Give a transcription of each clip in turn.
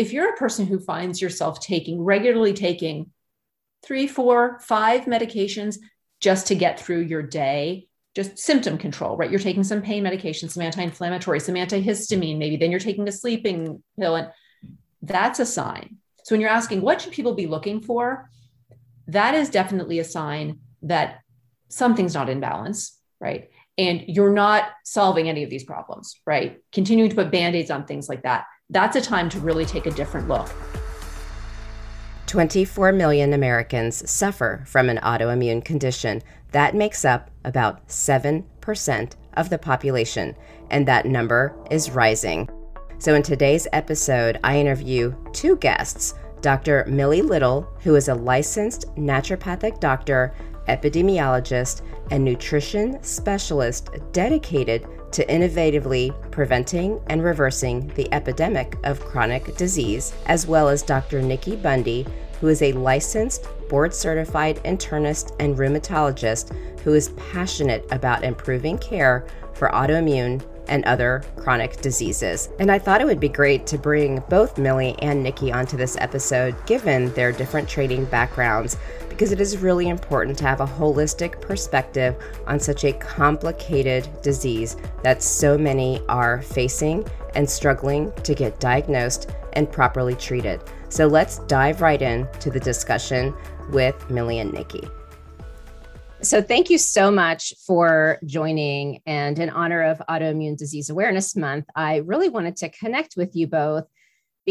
if you're a person who finds yourself taking regularly taking three, four, five medications just to get through your day, just symptom control, right? You're taking some pain medication, some anti-inflammatory, some antihistamine, maybe then you're taking a sleeping pill, and that's a sign. So when you're asking what should people be looking for, that is definitely a sign that something's not in balance, right? And you're not solving any of these problems, right? Continuing to put band-aids on things like that. That's a time to really take a different look. 24 million Americans suffer from an autoimmune condition. That makes up about 7% of the population, and that number is rising. So, in today's episode, I interview two guests Dr. Millie Lytle, who is a licensed naturopathic doctor, epidemiologist, and nutrition specialist dedicated to innovatively preventing and reversing the epidemic of chronic disease, as well as Dr. Nikki Bundy, who is a licensed, board certified internist and rheumatologist who is passionate about improving care for autoimmune and other chronic diseases. And I thought it would be great to bring both Millie and Nikki onto this episode, given their different training backgrounds, because it is really important to have a holistic perspective on such a complicated disease that so many are facing and struggling to get diagnosed and properly treated. So let's dive right into the discussion with Millie and Nikki. So, thank you so much for joining. And in honor of Autoimmune Disease Awareness Month, I really wanted to connect with you both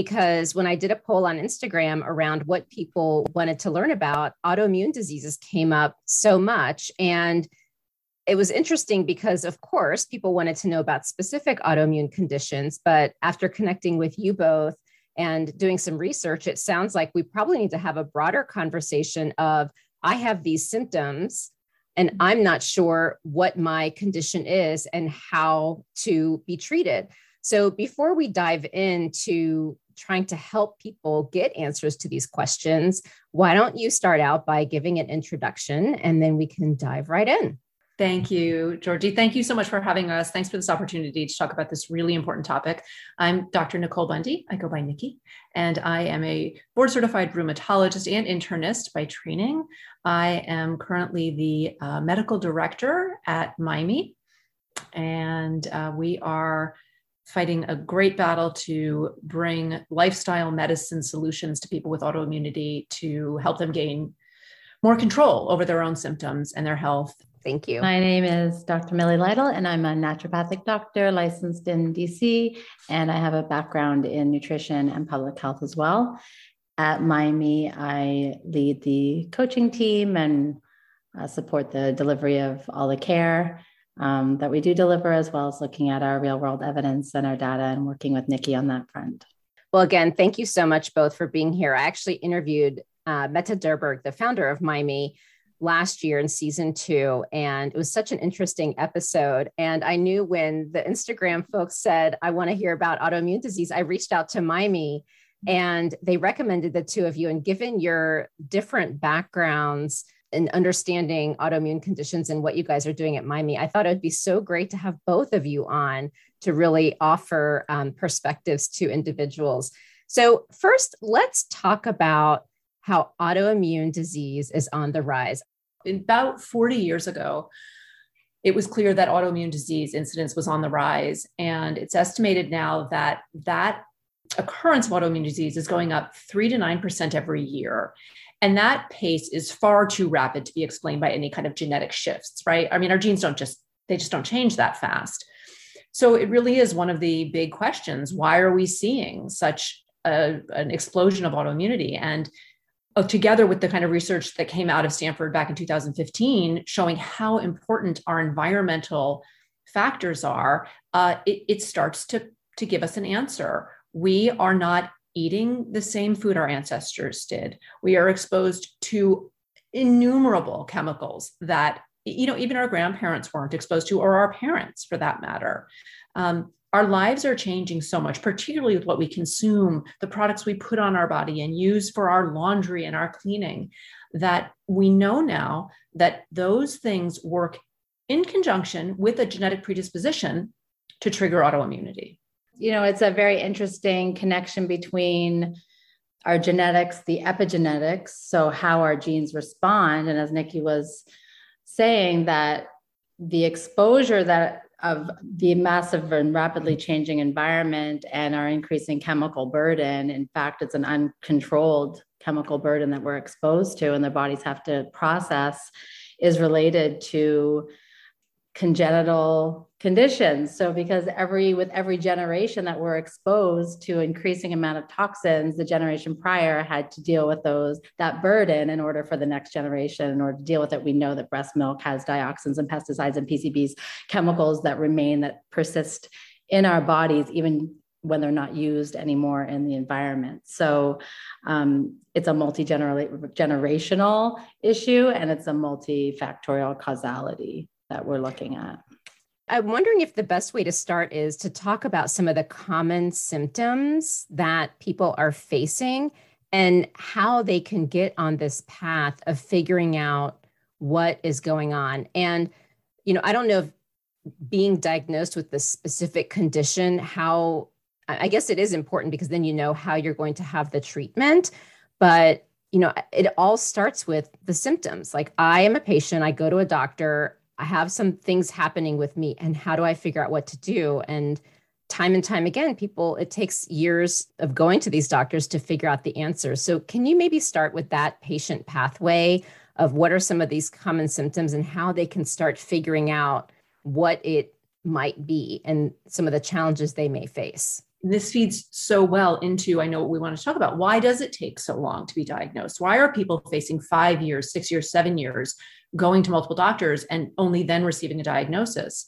because when I did a poll on Instagram around what people wanted to learn about, autoimmune diseases came up so much. And it was interesting because, of course, people wanted to know about specific autoimmune conditions. But after connecting with you both, and doing some research, it sounds like we probably need to have a broader conversation of I have these symptoms and I'm not sure what my condition is and how to be treated. So before we dive into trying to help people get answers to these questions, why don't you start out by giving an introduction and then we can dive right in? Thank you, Georgie. Thank you so much for having us. Thanks for this opportunity to talk about this really important topic. I'm Dr. Nicole Bundy. I go by Nikki, and I am a board certified rheumatologist and internist by training. I am currently the uh, medical director at Mymee, and uh, we are fighting a great battle to bring lifestyle medicine solutions to people with autoimmunity to help them gain more control over their own symptoms and their health Thank you. My name is Dr. Millie Lytle, and I'm a naturopathic doctor licensed in DC, and I have a background in nutrition and public health as well. At Mymee, I lead the coaching team and uh, support the delivery of all the care um, that we do deliver, as well as looking at our real world evidence and our data and working with Nikki on that front. Well, again, thank you so much both for being here. I actually interviewed uh, Mette Dyhrberg, the founder of Mymee, last year in season two. And it was such an interesting episode. And I knew when the Instagram folks said, I want to hear about autoimmune disease, I reached out to Mymee and they recommended the two of you. And given your different backgrounds, and understanding autoimmune conditions and what you guys are doing at Mymee, I thought it would be so great to have both of you on to really offer um, perspectives to individuals. So, first, let's talk about how autoimmune disease is on the rise about 40 years ago, it was clear that autoimmune disease incidence was on the rise. And it's estimated now that that occurrence of autoimmune disease is going up 3 to 9% every year. And that pace is far too rapid to be explained by any kind of genetic shifts, right? I mean, our genes don't just, they just don't change that fast. So it really is one of the big questions. Why are we seeing such a, an explosion of autoimmunity? And uh, together with the kind of research that came out of Stanford back in 2015, showing how important our environmental factors are, uh, it, it starts to, to give us an answer. We are not eating the same food our ancestors did. We are exposed to innumerable chemicals that you know even our grandparents weren't exposed to or our parents for that matter um, our lives are changing so much, particularly with what we consume, the products we put on our body and use for our laundry and our cleaning, that we know now that those things work in conjunction with a genetic predisposition to trigger autoimmunity. You know, it's a very interesting connection between our genetics, the epigenetics, so how our genes respond. And as Nikki was saying, that the exposure that of the massive and rapidly changing environment and our increasing chemical burden. In fact, it's an uncontrolled chemical burden that we're exposed to and the bodies have to process is related to congenital conditions. So because every with every generation that we're exposed to increasing amount of toxins the generation prior had to deal with those that burden in order for the next generation in order to deal with it. We know that breast milk has dioxins and pesticides and pcbs chemicals that remain that persist in our bodies even when they're not used anymore in the environment. So um, it's a multi-generational issue and it's a multifactorial causality that we're looking at. I'm wondering if the best way to start is to talk about some of the common symptoms that people are facing and how they can get on this path of figuring out what is going on. And, you know, I don't know if being diagnosed with the specific condition, how I guess it is important because then you know how you're going to have the treatment. But, you know, it all starts with the symptoms. Like, I am a patient, I go to a doctor, I have some things happening with me, and how do I figure out what to do? And time and time again, people, it takes years of going to these doctors to figure out the answers. So, can you maybe start with that patient pathway of what are some of these common symptoms and how they can start figuring out what it might be and some of the challenges they may face? This feeds so well into I know what we want to talk about. Why does it take so long to be diagnosed? Why are people facing five years, six years, seven years, going to multiple doctors and only then receiving a diagnosis?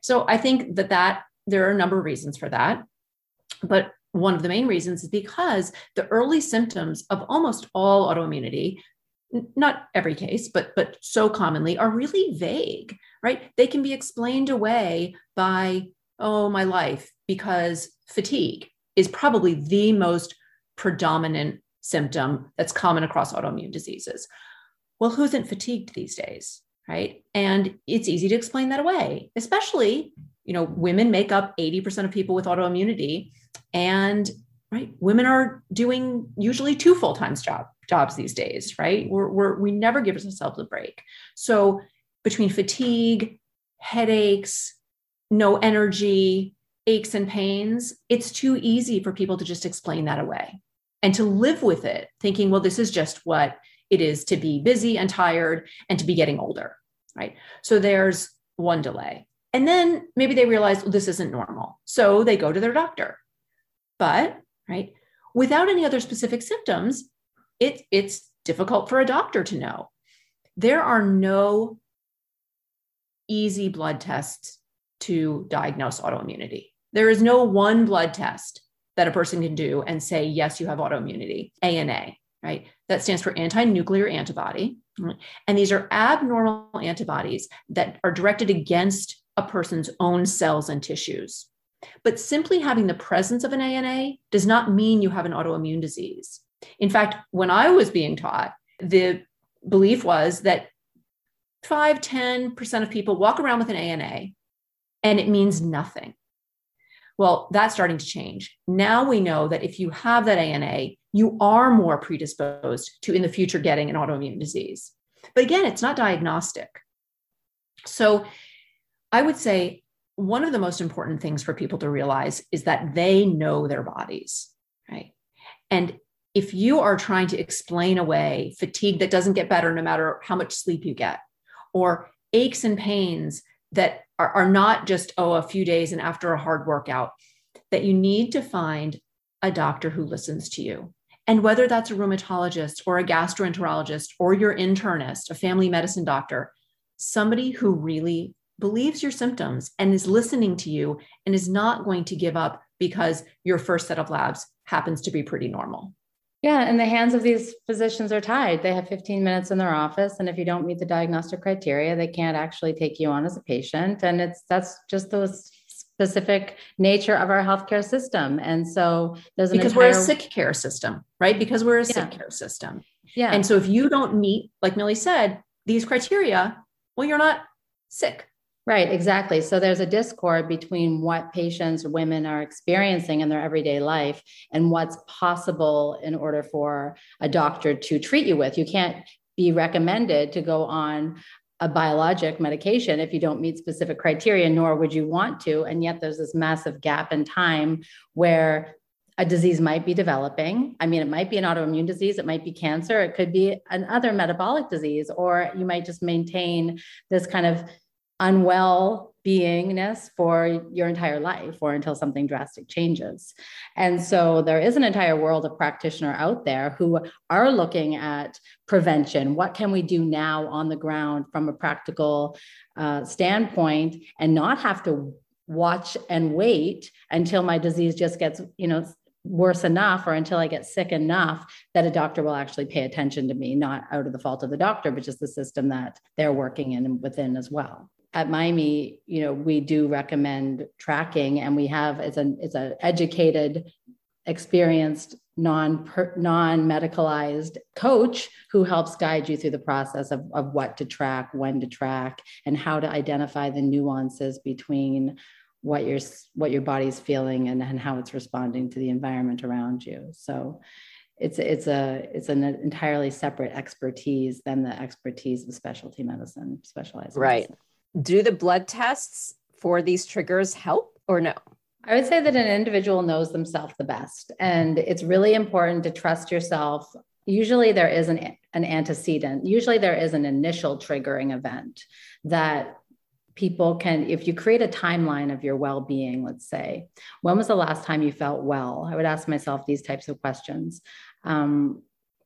So I think that that there are a number of reasons for that, but one of the main reasons is because the early symptoms of almost all autoimmunity not every case but but so commonly are really vague right they can be explained away by oh my life because fatigue is probably the most predominant symptom that's common across autoimmune diseases. Well, who isn't fatigued these days, right? And it's easy to explain that away, especially, you know, women make up 80% of people with autoimmunity and right, women are doing usually two full-time job jobs these days, right? We're, we're we never give ourselves a break. So between fatigue, headaches, no energy, aches and pains, it's too easy for people to just explain that away and to live with it, thinking, well, this is just what it is to be busy and tired and to be getting older, right? So there's one delay. And then maybe they realize, well, this isn't normal. So they go to their doctor. But, right, without any other specific symptoms, it, it's difficult for a doctor to know. There are no easy blood tests to diagnose autoimmunity. There is no one blood test that a person can do and say, yes, you have autoimmunity, ANA, right? That stands for anti nuclear antibody. And these are abnormal antibodies that are directed against a person's own cells and tissues. But simply having the presence of an ANA does not mean you have an autoimmune disease. In fact, when I was being taught, the belief was that 5, 10% of people walk around with an ANA and it means nothing. Well, that's starting to change. Now we know that if you have that ANA, you are more predisposed to in the future getting an autoimmune disease. But again, it's not diagnostic. So I would say one of the most important things for people to realize is that they know their bodies, right? And if you are trying to explain away fatigue that doesn't get better no matter how much sleep you get, or aches and pains that are, are not just, oh, a few days and after a hard workout, that you need to find a doctor who listens to you. And whether that's a rheumatologist or a gastroenterologist or your internist, a family medicine doctor, somebody who really believes your symptoms and is listening to you and is not going to give up because your first set of labs happens to be pretty normal. Yeah, and the hands of these physicians are tied. They have 15 minutes in their office, and if you don't meet the diagnostic criteria, they can't actually take you on as a patient. And it's that's just the specific nature of our healthcare system. And so there's because entire... we're a sick care system, right? Because we're a yeah. sick care system. Yeah. And so if you don't meet, like Millie said, these criteria, well, you're not sick. Right, exactly. So there's a discord between what patients, women are experiencing in their everyday life and what's possible in order for a doctor to treat you with. You can't be recommended to go on a biologic medication if you don't meet specific criteria, nor would you want to. And yet there's this massive gap in time where a disease might be developing. I mean, it might be an autoimmune disease, it might be cancer, it could be another metabolic disease, or you might just maintain this kind of unwell beingness for your entire life or until something drastic changes. And so there is an entire world of practitioner out there who are looking at prevention. What can we do now on the ground from a practical uh, standpoint and not have to watch and wait until my disease just gets, you know, worse enough or until I get sick enough that a doctor will actually pay attention to me, not out of the fault of the doctor, but just the system that they're working in and within as well. At Mymee, you know, we do recommend tracking and we have it's an it's an educated, experienced, non non medicalized coach who helps guide you through the process of, of what to track, when to track, and how to identify the nuances between what your what your body's feeling and, and how it's responding to the environment around you so it's it's a it's an entirely separate expertise than the expertise of specialty medicine specialized right medicine. do the blood tests for these triggers help or no I would say that an individual knows themselves the best, and it's really important to trust yourself. Usually, there is an, an antecedent, usually, there is an initial triggering event that people can if you create a timeline of your well-being let's say when was the last time you felt well? I would ask myself these types of questions. Um,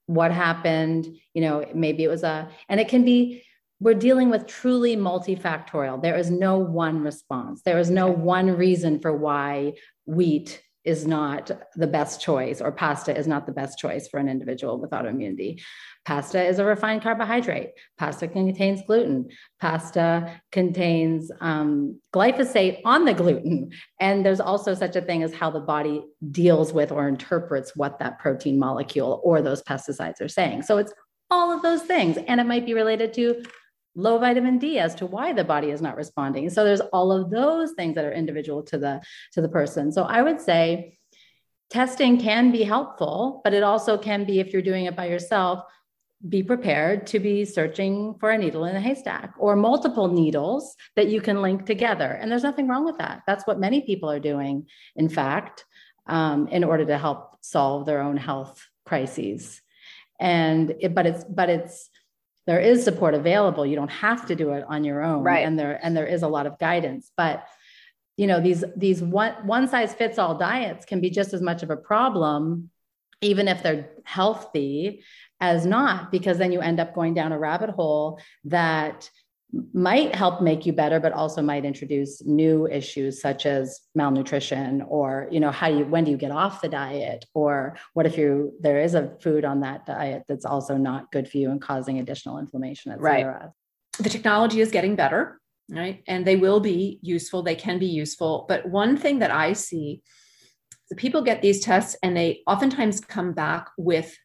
what happened? You know maybe it was a and it can be we're dealing with truly multifactorial. There is no one response. There is no one reason for why wheat is not the best choice or pasta is not the best choice for an individual with autoimmunity. Pasta is a refined carbohydrate. Pasta contains gluten. Pasta contains um, glyphosate on the gluten. And there's also such a thing as how the body deals with or interprets what that protein molecule or those pesticides are saying. So it's all of those things. And it might be related to low vitamin D as to why the body is not responding. So there's all of those things that are individual to the to the person. So I would say testing can be helpful, but it also can be if you're doing it by yourself, be prepared to be searching for a needle in a haystack or multiple needles that you can link together. And there's nothing wrong with that. That's what many people are doing, in fact, um, in order to help solve their own health crises. And it, but it's but it's there is support available you don't have to do it on your own right and there and there is a lot of guidance but you know these these one one size fits all diets can be just as much of a problem even if they're healthy as not because then you end up going down a rabbit hole that might help make you better but also might introduce new issues such as malnutrition or you know how do you when do you get off the diet? Or what if you there is a food on that diet that's also not good for you and causing additional inflammation etc right. the technology is getting better right? And they will be useful. They can be useful. But one thing that i see the people get these tests and they oftentimes come back with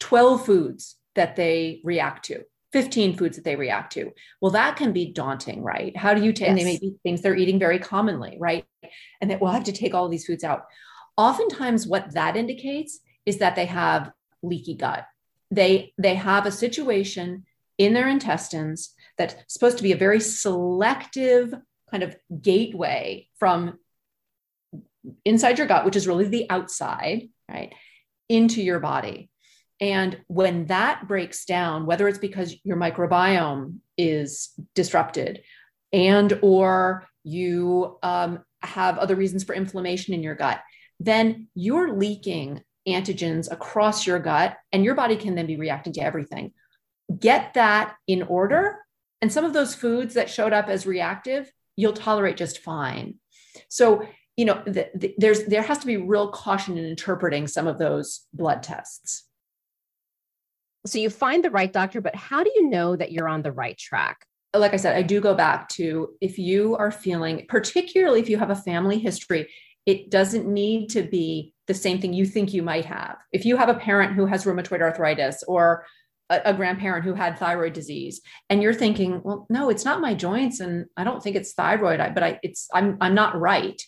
12 foods that they react to 15 foods that they react to. Well, that can be daunting, right? How do you take, yes. they may be things they're eating very commonly, right? And that we'll have to take all these foods out. Oftentimes, what that indicates is that they have leaky gut. They, they have a situation in their intestines that's supposed to be a very selective kind of gateway from inside your gut, which is really the outside, right, into your body. And when that breaks down, whether it's because your microbiome is disrupted and or you um, have other reasons for inflammation in your gut, then you're leaking antigens across your gut and your body can then be reacting to everything. Get that in order. And some of those foods that showed up as reactive, you'll tolerate just fine. So, you know, the, the, there's there has to be real caution in interpreting some of those blood tests. So you find the right doctor, but how do you know that you're on the right track? Like I said, I do go back to if you are feeling, particularly if you have a family history, it doesn't need to be the same thing you think you might have. If you have a parent who has rheumatoid arthritis or a, a grandparent who had thyroid disease and you're thinking well no it's not my joints and i don't think it's thyroid but i it's i'm i'm not right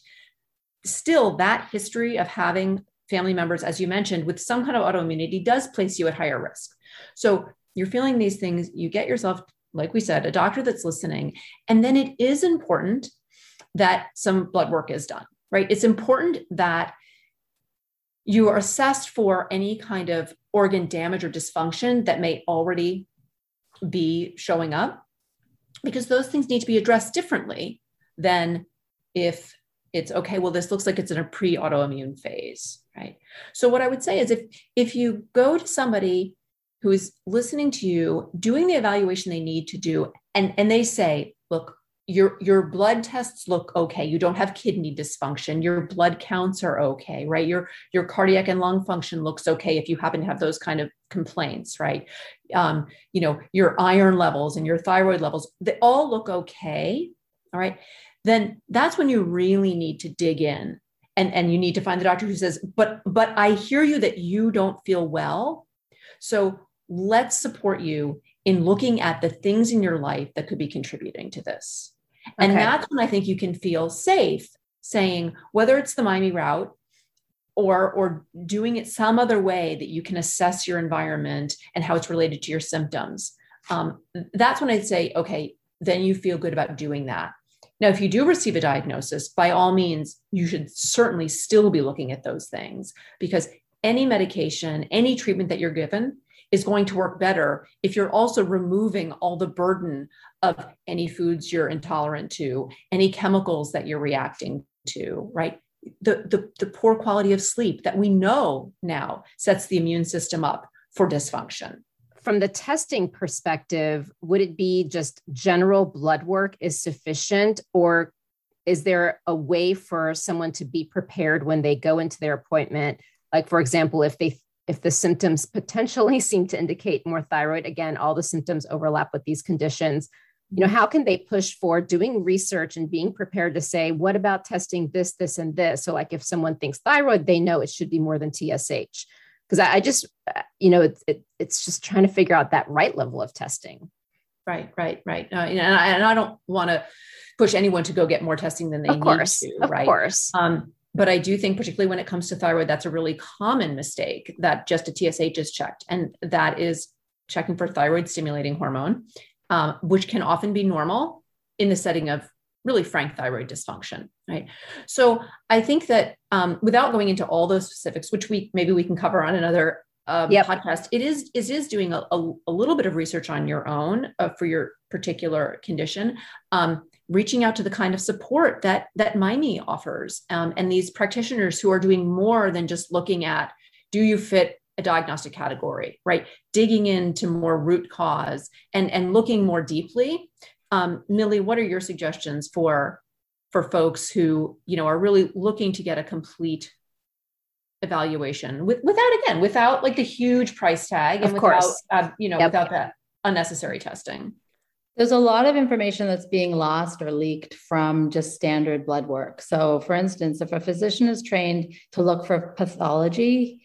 still that history of having family members as you mentioned with some kind of autoimmunity does place you at higher risk. So you're feeling these things you get yourself like we said a doctor that's listening and then it is important that some blood work is done right? It's important that you are assessed for any kind of organ damage or dysfunction that may already be showing up because those things need to be addressed differently than if it's okay well this looks like it's in a pre-autoimmune phase right? So what i would say is if if you go to somebody who is listening to you doing the evaluation they need to do and and they say look your your blood tests look okay. You don't have kidney dysfunction. Your blood counts are okay right? Your your cardiac and lung function looks okay if you happen to have those kind of complaints right? Um, you know your iron levels and your thyroid levels they all look okay all right then that's when you really need to dig in and and you need to find the doctor who says but but i hear you that you don't feel well so let's support you in looking at the things in your life that could be contributing to this and okay. that's when I think you can feel safe saying whether it's the Mymee route or or doing it some other way that you can assess your environment and how it's related to your symptoms. Um, that's when I'd say, okay, then you feel good about doing that. Now, if you do receive a diagnosis, by all means, you should certainly still be looking at those things because any medication, any treatment that you're given is going to work better if you're also removing all the burden of any foods you're intolerant to, any chemicals that you're reacting to, right? The, the, the poor quality of sleep that we know now sets the immune system up for dysfunction. From the testing perspective, would it be just general blood work is sufficient, or is there a way for someone to be prepared when they go into their appointment? Like, for example, if they if the symptoms potentially seem to indicate more thyroid, again, all the symptoms overlap with these conditions. You know, how can they push for doing research and being prepared to say, what about testing this, this, and this? So, like if someone thinks thyroid, they know it should be more than TSH. Because I, I, just, you know, it's it, it's just trying to figure out that right level of testing. Right, right, right. Uh, and, I, and I don't want to push anyone to go get more testing than they of course, need to. Right. Of course. Um, but I do think, particularly when it comes to thyroid, that's a really common mistake that just a TSH is checked. And that is checking for thyroid stimulating hormone, um, which can often be normal in the setting of really frank thyroid dysfunction. Right. So I think that um, without going into all those specifics, which we maybe we can cover on another um, yep. podcast, it is it is doing a, a, a, little bit of research on your own uh, for your particular condition. Um, reaching out to the kind of support that that Mymee offers um, and these practitioners who are doing more than just looking at do you fit a diagnostic category right digging into more root cause and and looking more deeply um, millie what are your suggestions for for folks who you know are really looking to get a complete evaluation with, without again without like the huge price tag and of without. Uh, you know yep. without that unnecessary testing there's a lot of information that's being lost or leaked from just standard blood work. So, for instance, if a physician is trained to look for pathology,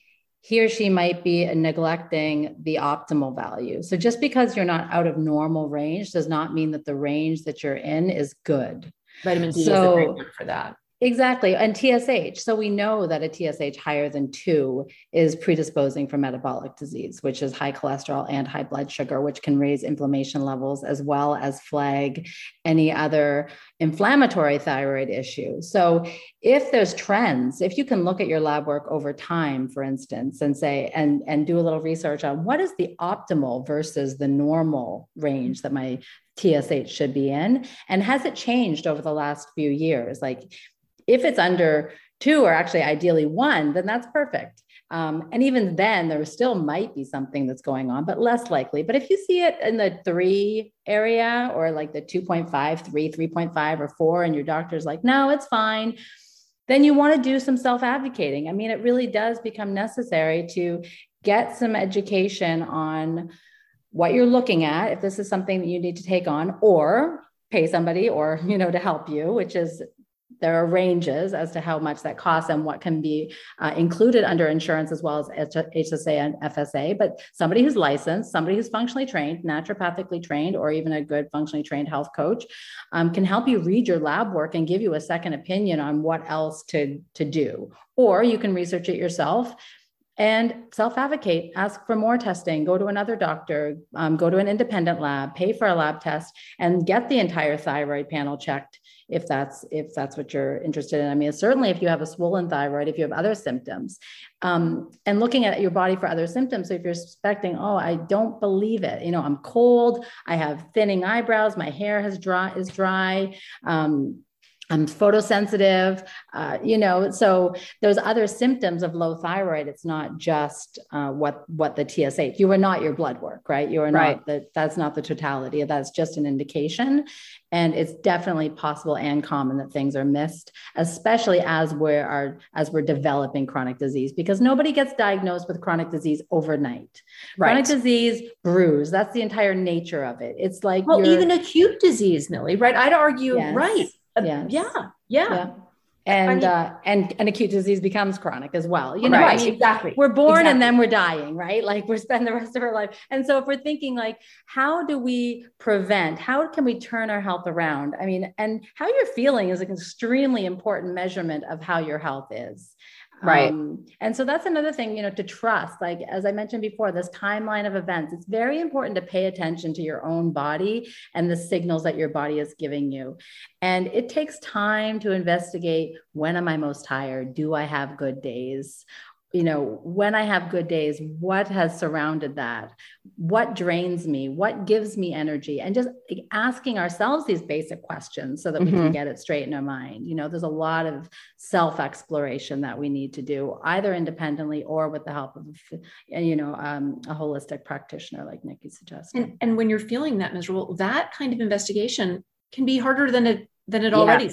he or she might be neglecting the optimal value. So, just because you're not out of normal range does not mean that the range that you're in is good. Vitamin D so, is a great one for that. Exactly. And TSH. So we know that a TSH higher than two is predisposing for metabolic disease, which is high cholesterol and high blood sugar, which can raise inflammation levels as well as flag any other inflammatory thyroid issue. So if there's trends, if you can look at your lab work over time, for instance, and say, and, and do a little research on what is the optimal versus the normal range that my TSH should be in? And has it changed over the last few years? Like if it's under two or actually ideally one, then that's perfect. Um, and even then, there still might be something that's going on, but less likely. But if you see it in the three area or like the 2.5, 3, 3.5, or 4, and your doctor's like, no, it's fine, then you want to do some self advocating. I mean, it really does become necessary to get some education on what you're looking at, if this is something that you need to take on, or pay somebody or you know to help you which is there are ranges as to how much that costs and what can be uh, included under insurance as well as HSA and FSA. But somebody who's licensed, somebody who's functionally trained, naturopathically trained, or even a good functionally trained health coach um, can help you read your lab work and give you a second opinion on what else to, to do. Or you can research it yourself and self advocate ask for more testing go to another doctor um, go to an independent lab pay for a lab test and get the entire thyroid panel checked if that's if that's what you're interested in. I mean certainly if you have a swollen thyroid if you have other symptoms um, and looking at your body for other symptoms so if you're suspecting oh i don't believe it you know i'm cold i have thinning eyebrows my hair has dry is dry um, I'm photosensitive, uh, you know. So there's other symptoms of low thyroid. It's not just uh, what what the TSH. You are not your blood work, right? You are right. not the, That's not the totality. That's just an indication, and it's definitely possible and common that things are missed, especially as we're are as we're developing chronic disease. Because nobody gets diagnosed with chronic disease overnight. Right. Chronic disease brews. That's the entire nature of it. It's like well, even acute disease, Millie. Right? I'd argue. Yes. Right uh, yeah. Yeah. Yeah. And I mean, uh, and and acute disease becomes chronic as well. You know, right, I mean, exactly. We're born exactly. and then we're dying, right? Like we're spending the rest of our life. And so if we're thinking like, how do we prevent? How can we turn our health around? I mean, and how you're feeling is an extremely important measurement of how your health is. Right. Um, and so that's another thing, you know, to trust. Like, as I mentioned before, this timeline of events, it's very important to pay attention to your own body and the signals that your body is giving you. And it takes time to investigate when am I most tired? Do I have good days? You know, when I have good days, what has surrounded that? What drains me? What gives me energy? And just asking ourselves these basic questions so that we mm-hmm. can get it straight in our mind. You know, there's a lot of self exploration that we need to do, either independently or with the help of, you know, um, a holistic practitioner, like Nikki suggested. And, and, when you're feeling that miserable, that kind of investigation can be harder than it than it yeah. already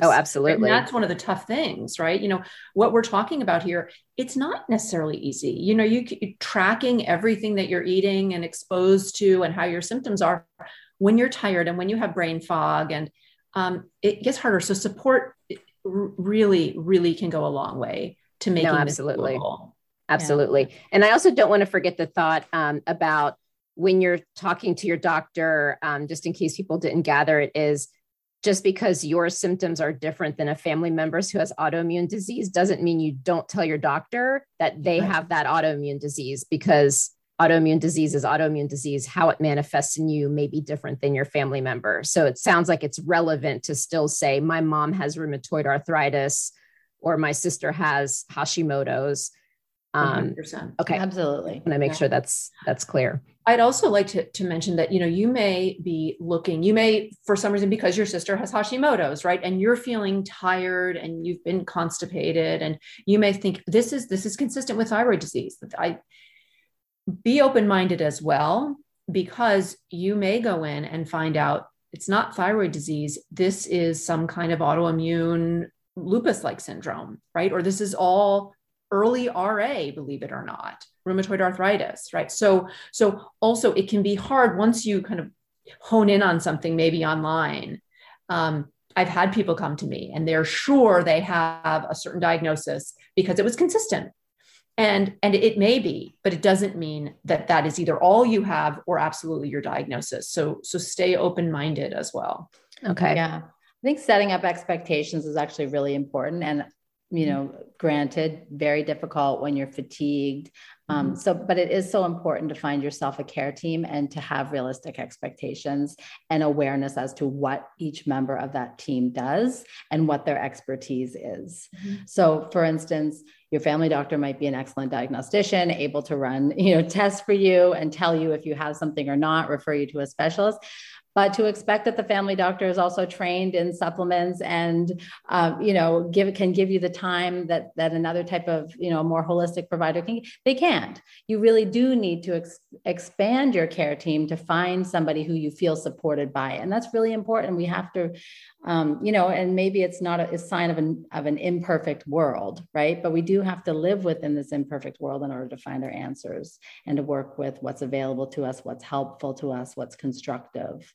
Oh, absolutely. And that's one of the tough things, right? You know, what we're talking about here, it's not necessarily easy. You know, you tracking everything that you're eating and exposed to and how your symptoms are when you're tired and when you have brain fog and um, it gets harder. So support really, really can go a long way to making no, absolutely. Absolutely. Yeah. And I also don't want to forget the thought um, about when you're talking to your doctor, um, just in case people didn't gather it, is just because your symptoms are different than a family member's who has autoimmune disease doesn't mean you don't tell your doctor that they right. have that autoimmune disease because autoimmune disease is autoimmune disease how it manifests in you may be different than your family member so it sounds like it's relevant to still say my mom has rheumatoid arthritis or my sister has hashimoto's um, 100%. okay absolutely and i make yeah. sure that's that's clear I'd also like to, to mention that, you know, you may be looking, you may, for some reason, because your sister has Hashimoto's, right? And you're feeling tired and you've been constipated and you may think this is, this is consistent with thyroid disease. I be open-minded as well, because you may go in and find out it's not thyroid disease. This is some kind of autoimmune lupus-like syndrome, right? Or this is all early RA, believe it or not, rheumatoid arthritis, right? So, so also it can be hard once you kind of hone in on something, maybe online. Um, I've had people come to me and they're sure they have a certain diagnosis because it was consistent. And, and it may be, but it doesn't mean that that is either all you have or absolutely your diagnosis. So, so stay open-minded as well. Okay. Yeah. I think setting up expectations is actually really important. And you know granted very difficult when you're fatigued um, mm-hmm. so but it is so important to find yourself a care team and to have realistic expectations and awareness as to what each member of that team does and what their expertise is mm-hmm. so for instance your family doctor might be an excellent diagnostician able to run you know tests for you and tell you if you have something or not refer you to a specialist but to expect that the family doctor is also trained in supplements and uh, you know give can give you the time that that another type of you know more holistic provider can they can't. You really do need to ex- expand your care team to find somebody who you feel supported by and that's really important. We have to um, you know and maybe it's not a, a sign of an of an imperfect world right? But we do have to live within this imperfect world in order to find our answers and to work with what's available to us what's helpful to us what's constructive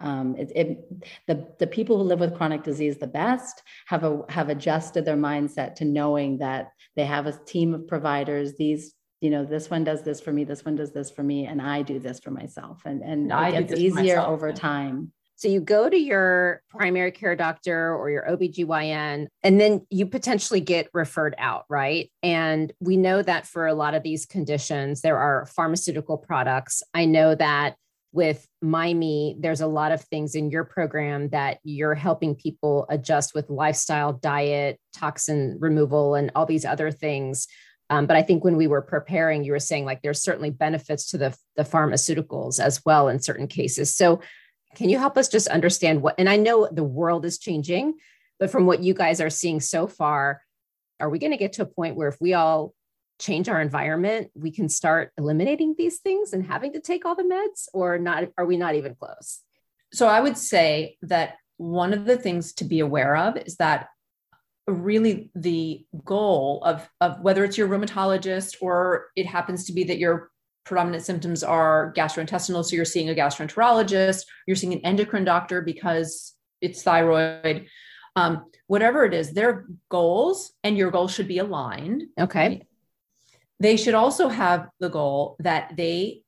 um, it, it, the, the people who live with chronic disease the best have a, have adjusted their mindset to knowing that they have a team of providers these you know this one does this for me this one does this for me and i do this for myself and and it gets easier over time so you go to your primary care doctor or your OBGYN, and then you potentially get referred out, right? And we know that for a lot of these conditions, there are pharmaceutical products. I know that with Mymee, there's a lot of things in your program that you're helping people adjust with lifestyle, diet, toxin removal, and all these other things. Um, but I think when we were preparing, you were saying like there's certainly benefits to the, the pharmaceuticals as well in certain cases. So can you help us just understand what? And I know the world is changing, but from what you guys are seeing so far, are we going to get to a point where if we all change our environment, we can start eliminating these things and having to take all the meds, or not? Are we not even close? So I would say that one of the things to be aware of is that really the goal of, of whether it's your rheumatologist or it happens to be that your predominant symptoms are gastrointestinal. So you're seeing a gastroenterologist, you're seeing an endocrine doctor because it's thyroid. Um, whatever it is, their goals and your goals should be aligned. Okay. They should also have the goal that they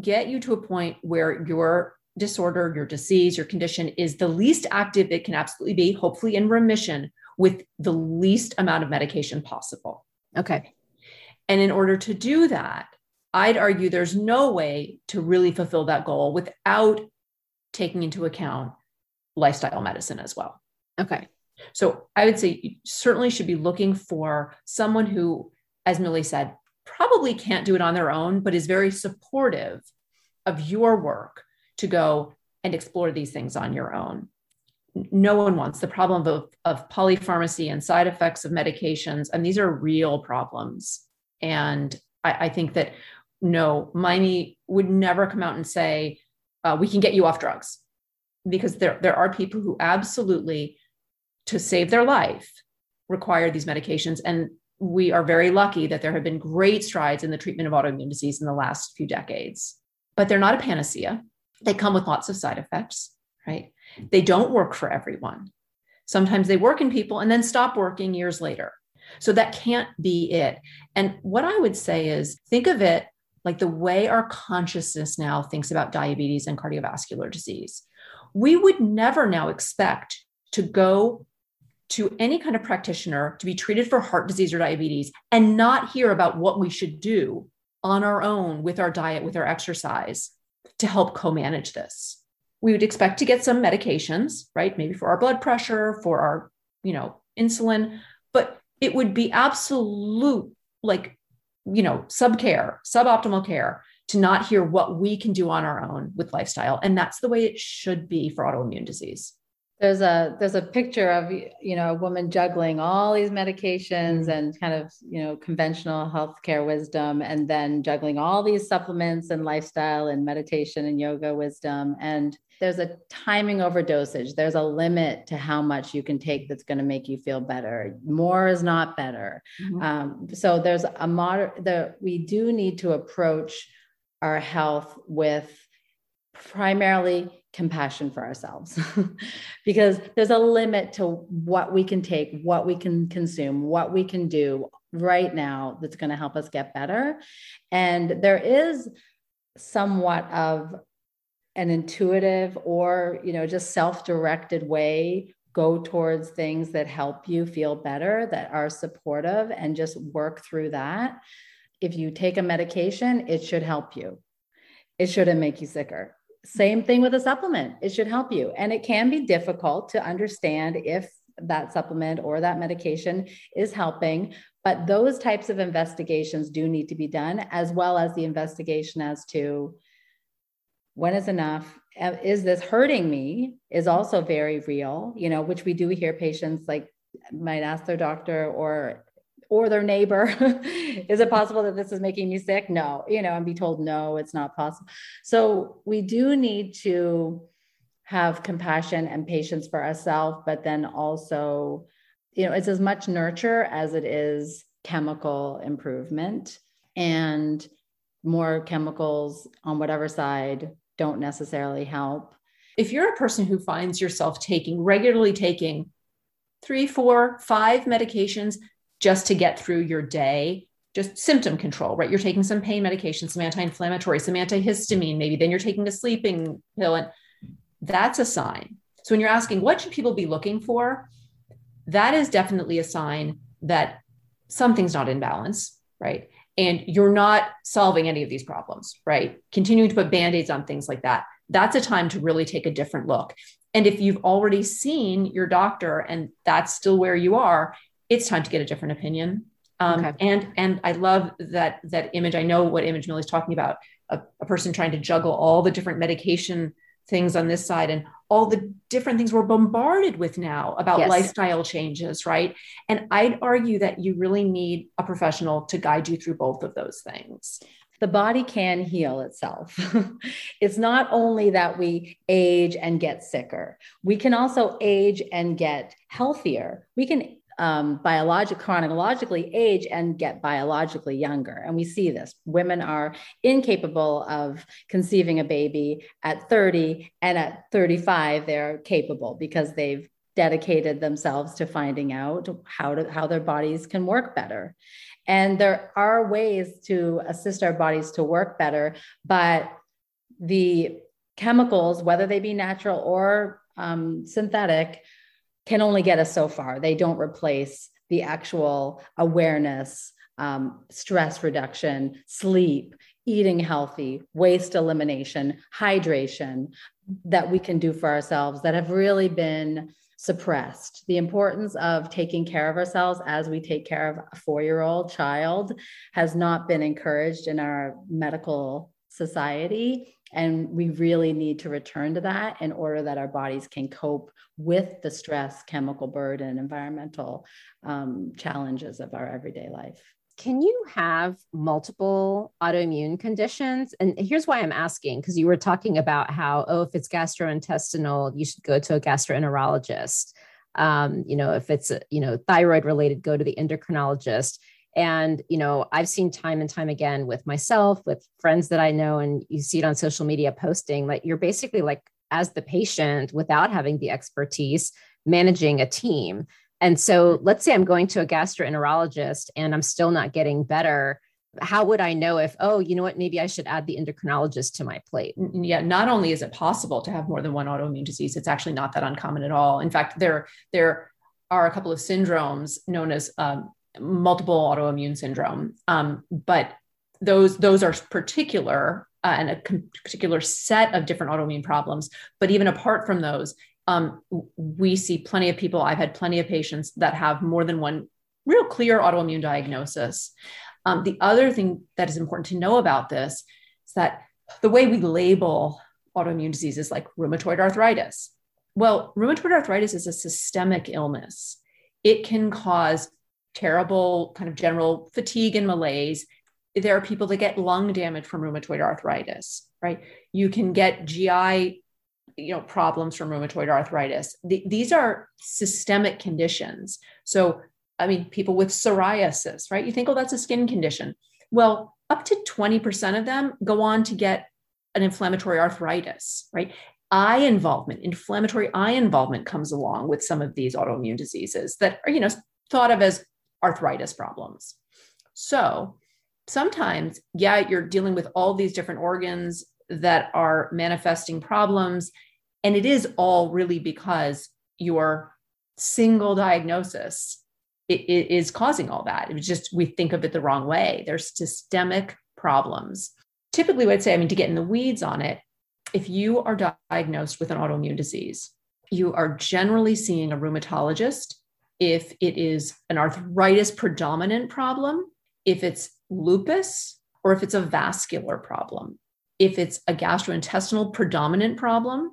get you to a point where your disorder, your disease, your condition is the least active it can absolutely be, hopefully in remission with the least amount of medication possible. Okay. And in order to do that, I'd argue there's no way to really fulfill that goal without taking into account lifestyle medicine as well. Okay. So I would say you certainly should be looking for someone who, as Millie said, probably can't do it on their own, but is very supportive of your work to go and explore these things on your own. No one wants the problem of, of polypharmacy and side effects of medications. And these are real problems. And I, I think that no, Mymee would never come out and say, uh, we can get you off drugs because there, there are people who absolutely, to save their life, require these medications. And we are very lucky that there have been great strides in the treatment of autoimmune disease in the last few decades, but they're not a panacea. They come with lots of side effects, right? They don't work for everyone. Sometimes they work in people and then stop working years later. So that can't be it. And what I would say is think of it like the way our consciousness now thinks about diabetes and cardiovascular disease. We would never now expect to go to any kind of practitioner to be treated for heart disease or diabetes and not hear about what we should do on our own with our diet, with our exercise to help co manage this. We would expect to get some medications, right? Maybe for our blood pressure, for our, you know, insulin, but it would be absolute like you know sub care suboptimal care to not hear what we can do on our own with lifestyle and that's the way it should be for autoimmune disease there's a there's a picture of you know a woman juggling all these medications mm-hmm. and kind of you know conventional healthcare wisdom and then juggling all these supplements and lifestyle and meditation and yoga wisdom and there's a timing over dosage. There's a limit to how much you can take that's going to make you feel better. More is not better. Mm-hmm. Um, so there's a moder the we do need to approach our health with primarily compassion for ourselves. Because there's a limit to what we can take, what we can consume, what we can do right now that's going to help us get better. And there is somewhat of an intuitive or you know just self-directed way go towards things that help you feel better that are supportive and just work through that. If you take a medication it should help you. It shouldn't make you sicker same thing with a supplement. It should help you. And it can be difficult to understand if that supplement or that medication is helping but those types of investigations do need to be done as well as the investigation as to when is enough uh, is this hurting me is also very real you know which we do hear patients like might ask their doctor or or their neighbor. Is it possible that this is making me sick? No you know and be told no it's not possible. So we do need to have compassion and patience for ourselves but then also you know it's as much nurture as it is chemical improvement. And more chemicals on whatever side don't necessarily help. If you're a person who finds yourself taking regularly taking three, four, five medications just to get through your day, just symptom control, right? You're taking some pain medication, some anti-inflammatory, some antihistamine, maybe then you're taking a sleeping pill, and that's a sign. So when you're asking what should people be looking for, that is definitely a sign that something's not in balance, right? And you're not solving any of these problems, right? Continuing to put band-aids on things like that. That's a time to really take a different look. And if you've already seen your doctor and that's still where you are, it's time to get a different opinion um, okay. And and I love that that image. I know what image Millie's talking about. A, a, person trying to juggle all the different medication things on this side and all the different things we're bombarded with now about yes. lifestyle changes, right? And I'd argue that you really need a professional to guide you through both of those things the body can heal itself. it's not only that we age and get sicker, we can also age and get healthier. We can um, biologic chronologically age and get biologically younger. And we see this. Women are incapable of conceiving a baby at 30, and at 35, they're capable because they've dedicated themselves to finding out how to how their bodies can work better. And there are ways to assist our bodies to work better, but the chemicals, whether they be natural or um, synthetic, can only get us so far. They don't replace the actual awareness, um, stress reduction, sleep, eating healthy, waste elimination, hydration that we can do for ourselves that have really been suppressed. The importance of taking care of ourselves as we take care of a four year old child has not been encouraged in our medical society. And we really need to return to that in order that our bodies can cope with the stress, chemical burden, environmental um, challenges of our everyday life. Can you have multiple autoimmune conditions? And here's why I'm asking because you were talking about how, oh, if it's gastrointestinal, you should go to a gastroenterologist. Um, you know, if it's, you know, thyroid related, go to the endocrinologist and, you know, I've seen time and time again with myself, with friends that I know, and you see it on social media posting like you're basically like, as the patient, without having the expertise, managing a team. And so let's say I'm going to a gastroenterologist and I'm still not getting better. How would I know if, oh, you know what, maybe I should add the endocrinologist to my plate? Yeah, not only is it possible to have more than one autoimmune disease, it's actually not that uncommon at all. In fact, there, there are a couple of syndromes known as um, multiple autoimmune syndrome. Um, but those those are particular uh, and a particular set of different autoimmune problems. But even apart from those, um, we see plenty of people. I've had plenty of patients that have more than one real clear autoimmune diagnosis. Um, the other thing that is important to know about this is that the way we label autoimmune diseases like rheumatoid arthritis. Well, rheumatoid arthritis is a systemic illness. It can cause terrible kind of general fatigue and malaise. There are people that get lung damage from rheumatoid arthritis, right? You can get GI you know problems from rheumatoid arthritis the, these are systemic conditions so i mean people with psoriasis right you think oh that's a skin condition well up to 20% of them go on to get an inflammatory arthritis right eye involvement inflammatory eye involvement comes along with some of these autoimmune diseases that are you know thought of as arthritis problems. So sometimes, yeah, you're dealing with all these different organs that are manifesting problems. And it is all really because your single diagnosis it, it is causing all that. It's just we think of it the wrong way. There's systemic problems. Typically, what I'd say, I mean, to get in the weeds on it, if you are diagnosed with an autoimmune disease, you are generally seeing a rheumatologist if it is an arthritis predominant problem, if it's lupus, or if it's a vascular problem. If it's a gastrointestinal predominant problem,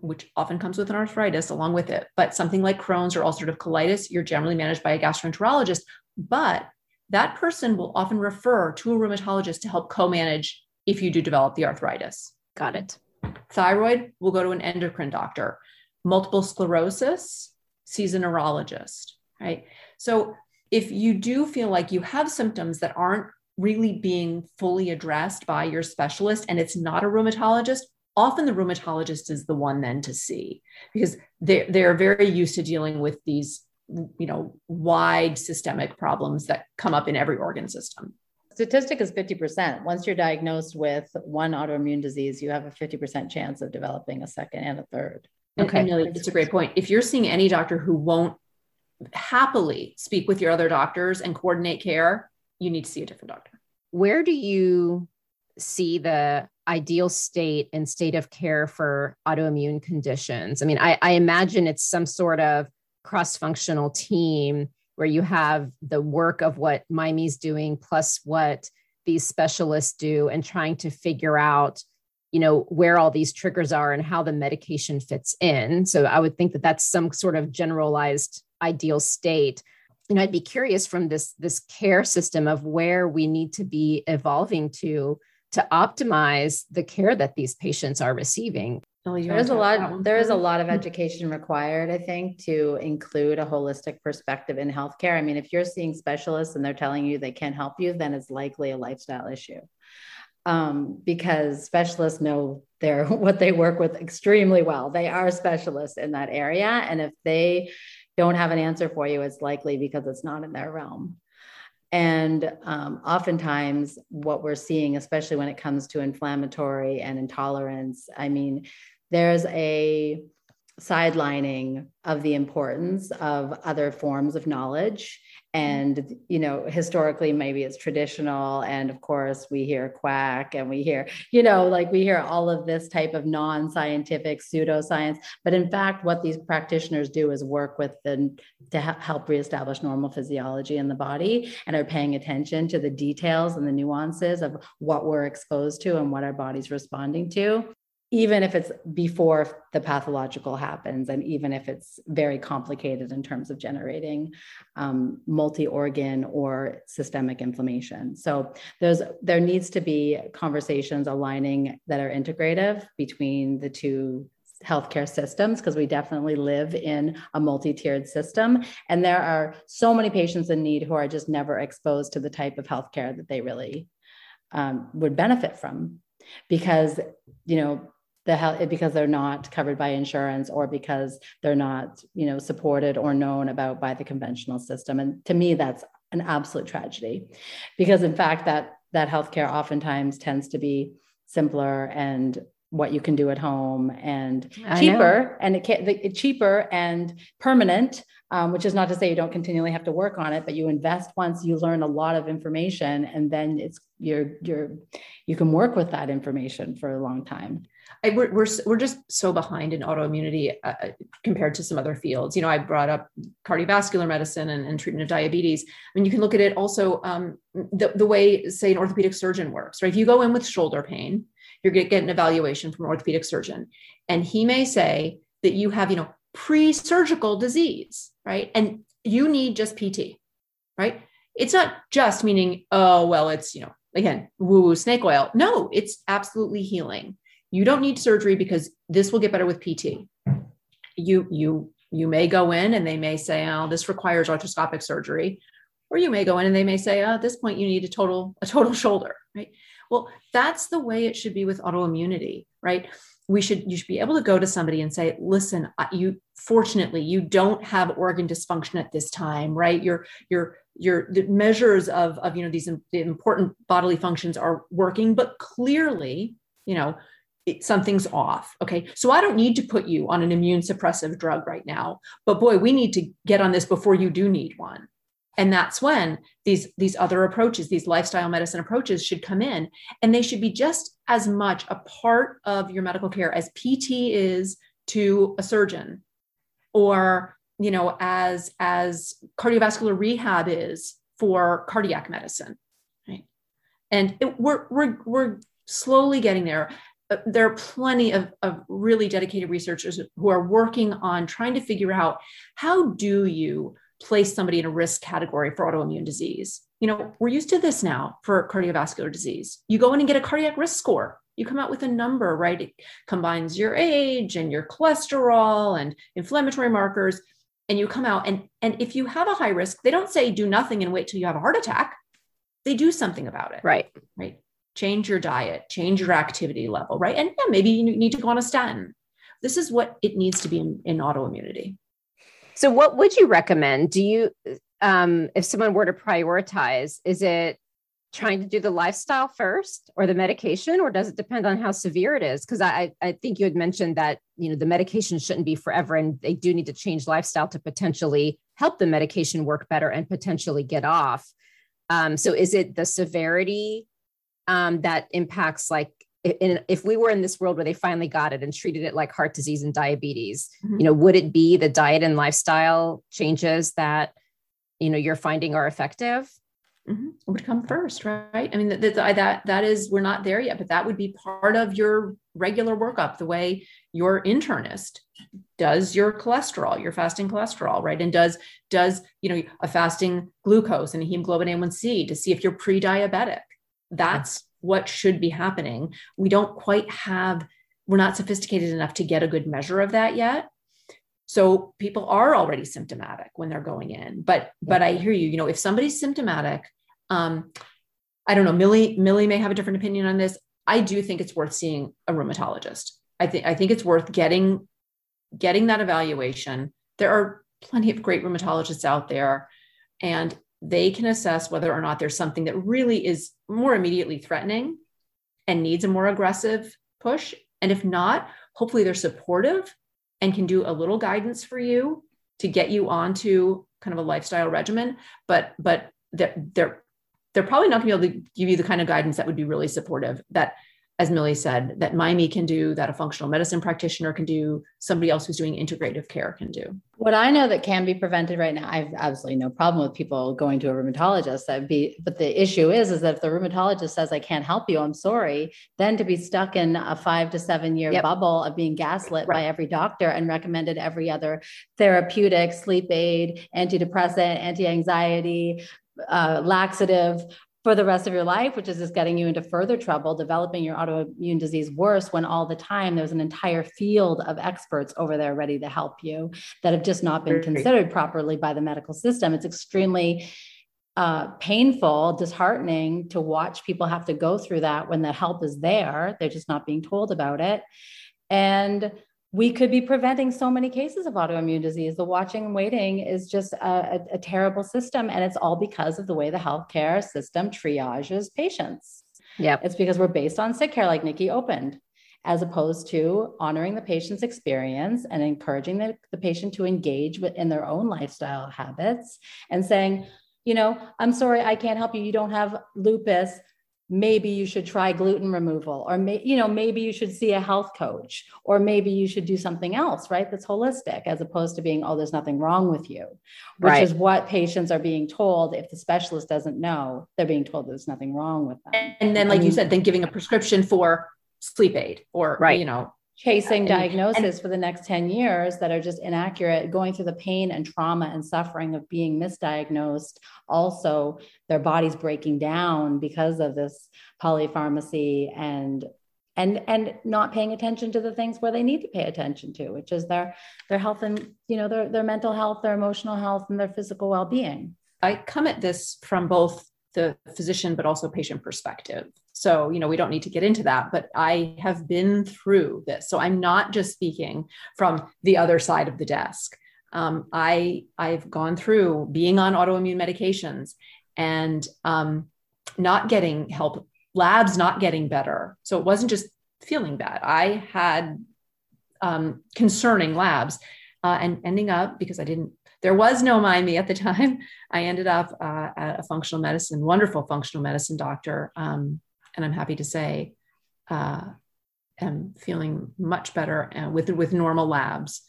which often comes with an arthritis along with it, but something like Crohn's or ulcerative colitis, you're generally managed by a gastroenterologist. But that person will often refer to a rheumatologist to help co manage if you do develop the arthritis. Got it. Thyroid will go to an endocrine doctor. Multiple sclerosis, sees a neurologist, right? So if you do feel like you have symptoms that aren't really being fully addressed by your specialist and it's not a rheumatologist, often the rheumatologist is the one then to see because they're, they're very used to dealing with these you know wide systemic problems that come up in every organ system. Statistic is 50% once you're diagnosed with one autoimmune disease you have a 50% chance of developing a second and a third okay. it's a great point. If you're seeing any doctor who won't happily speak with your other doctors and coordinate care you need to see a different doctor. Where do you see the ideal state and state of care for autoimmune conditions? I mean, I, I imagine it's some sort of cross functional team where you have the work of what Mymee's doing plus what these specialists do and trying to figure out you know where all these triggers are and how the medication fits in so i would think that that's some sort of generalized ideal state you know i'd be curious from this this care system of where we need to be evolving to to optimize the care that these patients are receiving. There's a lot there is a lot of education required I think to include a holistic perspective in healthcare. I mean if you're seeing specialists and they're telling you they can't help you then it's likely a lifestyle issue. Um, because specialists know their what they work with extremely well. They are specialists in that area and if they don't have an answer for you it's likely because it's not in their realm. And um, oftentimes, what we're seeing, especially when it comes to inflammatory and intolerance, I mean, there's a sidelining of the importance of other forms of knowledge and you know historically maybe it's traditional and of course we hear quack and we hear you know like we hear all of this type of non-scientific pseudoscience. But in fact what these practitioners do is work with the to help reestablish normal physiology in the body and are paying attention to the details and the nuances of what we're exposed to and what our body's responding to even if it's before the pathological happens and even if it's very complicated in terms of generating um, multi-organ or systemic inflammation. So there's there needs to be conversations aligning that are integrative between the two healthcare systems because we definitely live in a multi-tiered system. And there are so many patients in need who are just never exposed to the type of healthcare that they really um, would benefit from. Because you know the health because they're not covered by insurance or because they're not you know supported or known about by the conventional system. And to me that's an absolute tragedy because in fact that that healthcare oftentimes tends to be simpler and what you can do at home and cheaper and it can the, cheaper and permanent um, which is not to say you don't continually have to work on it but you invest once you learn a lot of information and then it's you're you're you can work with that information for a long time I, we're, we're, we're just so behind in autoimmunity uh, uh, compared to some other fields. You know, I brought up cardiovascular medicine and, and treatment of diabetes. I mean, you can look at it also um, the, the way, say, an orthopedic surgeon works, right? If you go in with shoulder pain, you're going to get an evaluation from an orthopedic surgeon. And he may say that you have, you know, pre surgical disease, right? And you need just PT, right? It's not just meaning, oh, well, it's, you know, again, woo woo snake oil. No, it's absolutely healing you don't need surgery because this will get better with pt you you you may go in and they may say oh this requires arthroscopic surgery. Or you may go in and they may say oh, at this point you need a total a total shoulder right? Well that's the way it should be with autoimmunity right? We should you should be able to go to somebody and say listen you fortunately you don't have organ dysfunction at this time right? Your your your the measures of of you know these important bodily functions are working but clearly you know it, something's off. Okay. So I don't need to put you on an immune suppressive drug right now, but boy, we need to get on this before you do need one. And that's when these, these other approaches, these lifestyle medicine approaches should come in and they should be just as much a part of your medical care as PT is to a surgeon or, you know, as, as cardiovascular rehab is for cardiac medicine. Right. And it, we're, we're, we're slowly getting there. Uh, there are plenty of, of really dedicated researchers who are working on trying to figure out how do you place somebody in a risk category for autoimmune disease? You know we're used to this now for cardiovascular disease. You go in and get a cardiac risk score. You come out with a number right? It combines your age and your cholesterol and inflammatory markers and you come out and and if you have a high risk they don't say do nothing and wait till you have a heart attack. They do something about it. Right. Right change your diet, change your activity level, right? And yeah, maybe you need to go on a statin. This is what it needs to be in, in autoimmunity. So, what would you recommend? Do you, um, if someone were to prioritize, is it trying to do the lifestyle first or the medication, or does it depend on how severe it is? Because I, I think you had mentioned that you know the medication shouldn't be forever, and they do need to change lifestyle to potentially help the medication work better and potentially get off. Um, so, is it the severity um, that impacts like in, if we were in this world where they finally got it and treated it like heart disease and diabetes mm-hmm. you know would it be the diet and lifestyle changes that you know you're finding are effective mm-hmm. would come first right i mean that, that that is we're not there yet but that would be part of your regular workup the way your internist does your cholesterol your fasting cholesterol right and does does you know a fasting glucose and a hemoglobin a1c to see if you're pre-diabetic that's what should be happening. We don't quite have, we're not sophisticated enough to get a good measure of that yet. So people are already symptomatic when they're going in. But but I hear you, you know, if somebody's symptomatic, um, I don't know, Millie, Millie may have a different opinion on this. I do think it's worth seeing a rheumatologist. I think I think it's worth getting getting that evaluation. There are plenty of great rheumatologists out there. And they can assess whether or not there's something that really is more immediately threatening and needs a more aggressive push. And if not, hopefully they're supportive and can do a little guidance for you to get you onto kind of a lifestyle regimen. But but they're they're, they're probably not going to be able to give you the kind of guidance that would be really supportive that as Millie said, that Mymee can do, that a functional medicine practitioner can do, somebody else who's doing integrative care can do. What I know that can be prevented right now, I have absolutely no problem with people going to a rheumatologist. That'd be, but the issue is, is that if the rheumatologist says I can't help you, I'm sorry, then to be stuck in a five to seven year yep. bubble of being gaslit right. by every doctor and recommended every other therapeutic, sleep aid, antidepressant, anti-anxiety, uh, laxative for the rest of your life, which is just getting you into further trouble, developing your autoimmune disease worse when all the time there's an entire field of experts over there ready to help you that have just not been considered properly by the medical system. It's extremely uh, painful, disheartening to watch people have to go through that when the help is there. They're just not being told about it. And we could be preventing so many cases of autoimmune disease. The watching and waiting is just a, a, a, terrible system. And it's all because of the way the healthcare system triages patients. Yeah. It's because we're based on sick care, like Nikki opened, as opposed to honoring the patient's experience and encouraging the, the patient to engage with, in their own lifestyle habits and saying, you know, I'm sorry, I can't help you. You don't have lupus maybe you should try gluten removal or may, you know maybe you should see a health coach or maybe you should do something else right that's holistic as opposed to being oh there's nothing wrong with you which right. is what patients are being told if the specialist doesn't know they're being told there's nothing wrong with them and then like I mean, you said then giving a prescription for sleep aid or right. you know chasing diagnosis and, for the next 10 years that are just inaccurate, going through the pain and trauma and suffering of being misdiagnosed. Also, their bodies breaking down because of this polypharmacy and and and not paying attention to the things where they need to pay attention to, which is their their health and you know their their mental health, their emotional health, and their physical well-being. I come at this from both the physician but also patient perspective. So, you know, we don't need to get into that, but I have been through this. So I'm not just speaking from the other side of the desk. Um, I I've gone through being on autoimmune medications and um, not getting help, labs not getting better. So it wasn't just feeling bad. I had um, concerning labs uh, and ending up because I didn't. There was no Mymee at the time. I ended up uh, at a functional medicine, wonderful functional medicine doctor um, and I'm happy to say, uh, am feeling much better uh, with with normal labs,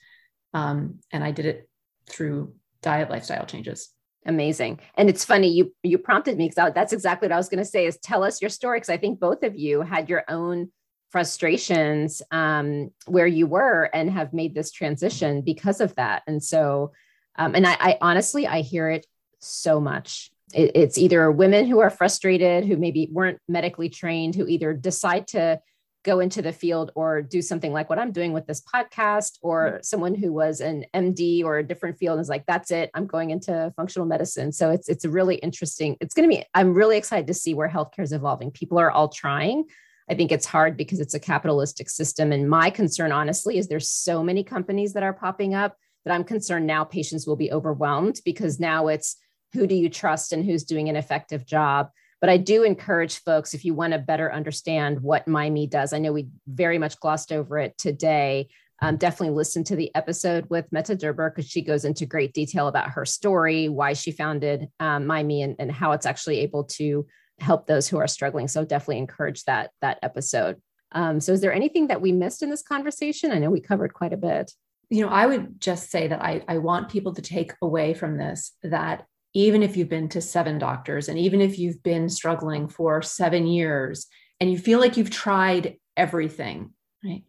um, and I did it through diet lifestyle changes. Amazing, and it's funny you you prompted me because that's exactly what I was going to say. Is tell us your story because I think both of you had your own frustrations um, where you were and have made this transition because of that. And so, um, and I, I honestly I hear it so much it, it's either women who are frustrated, who maybe weren't medically trained, who either decide to go into the field or do something like what I'm doing with this podcast, or mm-hmm. someone who was an MD or a different field is like, that's it, I'm going into functional medicine. So it's it's really interesting. It's going to be. I'm really excited to see where healthcare is evolving. People are all trying. I think it's hard because it's a capitalistic system. And my concern, honestly, is there's so many companies that are popping up that I'm concerned now patients will be overwhelmed because now it's who do you trust and who's doing an effective job. But I do encourage folks if you want to better understand what Mymee does. I know we very much glossed over it today. Um, definitely listen to the episode with Mette Dyhrberg because she goes into great detail about her story, why she founded um, and, and how it's actually able to help those who are struggling. So definitely encourage that that episode. Um, so is there anything that we missed in this conversation? I know we covered quite a bit. You know, I would just say that I, I want people to take away from this that even if you've been to seven doctors and even if you've been struggling for seven years and you feel like you've tried everything, right?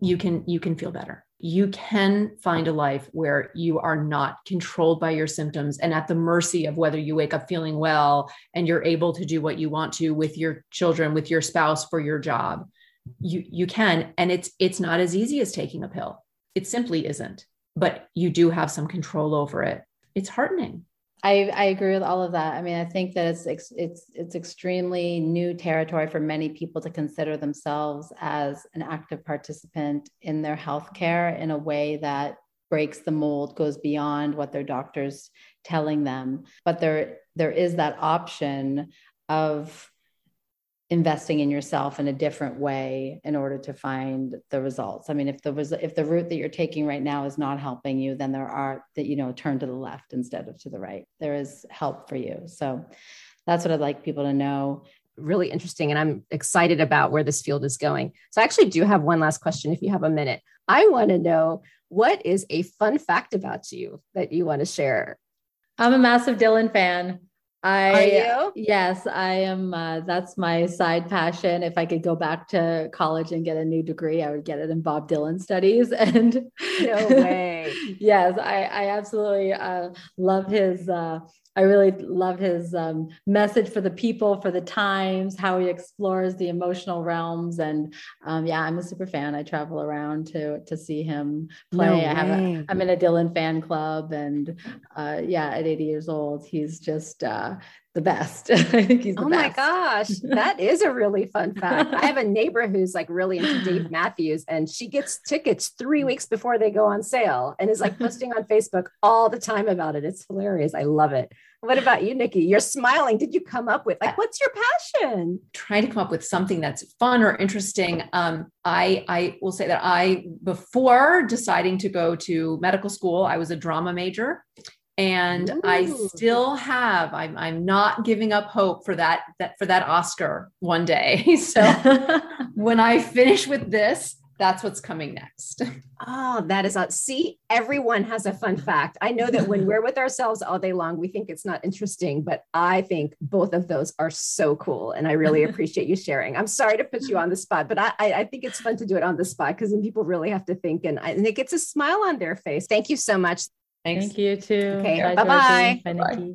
You can you can feel better. You can find a life where you are not controlled by your symptoms and at the mercy of whether you wake up feeling well and you're able to do what you want to with your children, with your spouse for your job. You you can and it's it's not as easy as taking a pill. It simply isn't. But you do have some control over it. It's heartening. I, I agree with all of that. I mean, I think that it's it's it's extremely new territory for many people to consider themselves as an active participant in their healthcare in a way that breaks the mold, goes beyond what their doctors telling them. But there there is that option of investing in yourself in a different way in order to find the results. I mean, if the was if the route that you're taking right now is not helping you, then there are that you know turn to the left instead of to the right. There is help for you. So that's what I'd like people to know. Really interesting, and I'm excited about where this field is going. So I actually do have one last question, if you have a minute. I want to know what is a fun fact about you that you want to share. I'm a massive Dylan fan. I Are you? yes, I am. Uh, that's my side passion. If I could go back to college and get a new degree, I would get it in Bob Dylan studies. And no way. yes, I, I absolutely uh, love his uh, I really love his um, message for the people, for the times, how he explores the emotional realms, and um, yeah, I'm a super fan. I travel around to to see him play. No I have a, I'm in a Dylan fan club, and uh, yeah, at 80 years old, he's just uh, the best. I think he's the oh best. my gosh, that is a really fun fact. I have a neighbor who's like really into Dave Matthews, and she gets tickets three weeks before they go on sale and is like posting on Facebook all the time about it. It's hilarious. I love it. What about you, Nikki? You're smiling. Did you come up with like what's your passion? Trying to come up with something that's fun or interesting. Um, I I will say that I before deciding to go to medical school, I was a drama major and Ooh. I still have. I'm I'm not giving up hope for that that for that Oscar one day. So when I finish with this, that's what's coming next. Oh, that is not. See, everyone has a fun fact. I know that when we're with ourselves all day long, we think it's not interesting, but I think both of those are so cool. And I really appreciate you sharing. I'm sorry to put you on the spot, but I, I think it's fun to do it on the spot because then people really have to think and, and it gets a smile on their face. Thank you so much. Thanks. Thank you too. Okay. Bye bye. Bye.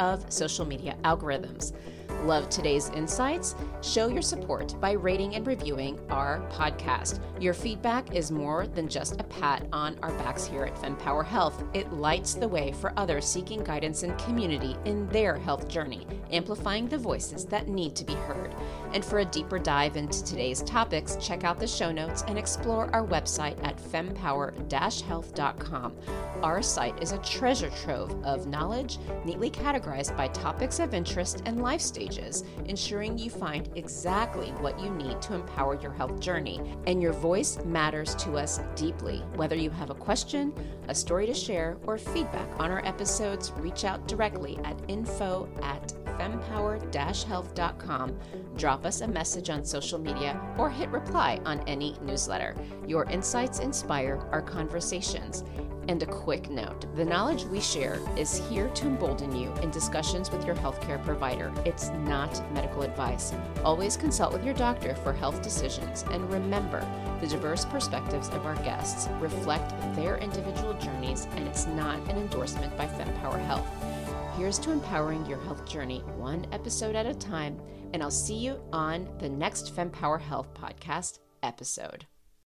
of social media algorithms. Love today's insights? Show your support by rating and reviewing our podcast. Your feedback is more than just a pat on our backs here at FemPower Health. It lights the way for others seeking guidance and community in their health journey, amplifying the voices that need to be heard. And for a deeper dive into today's topics, check out the show notes and explore our website at fempower health.com. Our site is a treasure trove of knowledge, neatly categorized by topics of interest and life stages, ensuring you find exactly what you need to empower your health journey. And your voice matters to us deeply. Whether you have a question, a story to share, or feedback on our episodes, reach out directly at info at fempower-health.com, drop us a message on social media, or hit reply on any newsletter. Your insights inspire our conversations. And a quick note the knowledge we share is here to embolden you in discussions with your healthcare provider. It's not medical advice. Always consult with your doctor for health decisions. And remember, the diverse perspectives of our guests reflect their individual journeys, and it's not an endorsement by FemPower Health. Here's to empowering your health journey one episode at a time, and I'll see you on the next FemPower Health podcast episode.